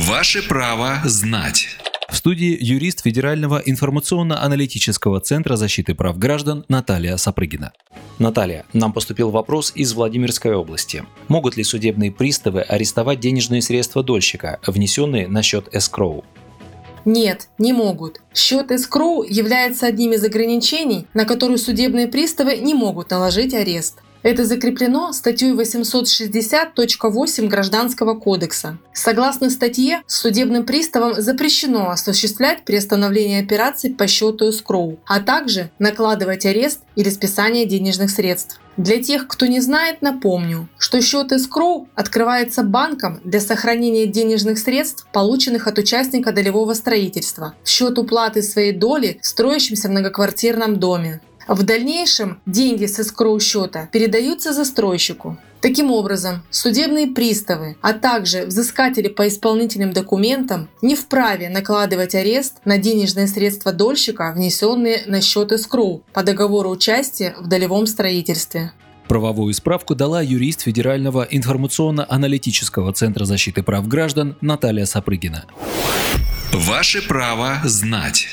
Ваше право знать. В студии юрист Федерального информационно-аналитического центра защиты прав граждан Наталья Сапрыгина. Наталья, нам поступил вопрос из Владимирской области. Могут ли судебные приставы арестовать денежные средства дольщика, внесенные на счет эскроу? Нет, не могут. Счет эскроу является одним из ограничений, на которые судебные приставы не могут наложить арест. Это закреплено статьей 860.8 Гражданского кодекса. Согласно статье, судебным приставам запрещено осуществлять приостановление операций по счету эскроу, а также накладывать арест или списание денежных средств. Для тех, кто не знает, напомню, что счет эскроу открывается банком для сохранения денежных средств, полученных от участника долевого строительства, в счет уплаты своей доли в строящемся многоквартирном доме. В дальнейшем деньги с эскроу счета передаются застройщику. Таким образом, судебные приставы, а также взыскатели по исполнительным документам не вправе накладывать арест на денежные средства дольщика, внесенные на счет эскроу по договору участия в долевом строительстве. Правовую справку дала юрист Федерального информационно-аналитического центра защиты прав граждан Наталья Сапрыгина. Ваше право знать.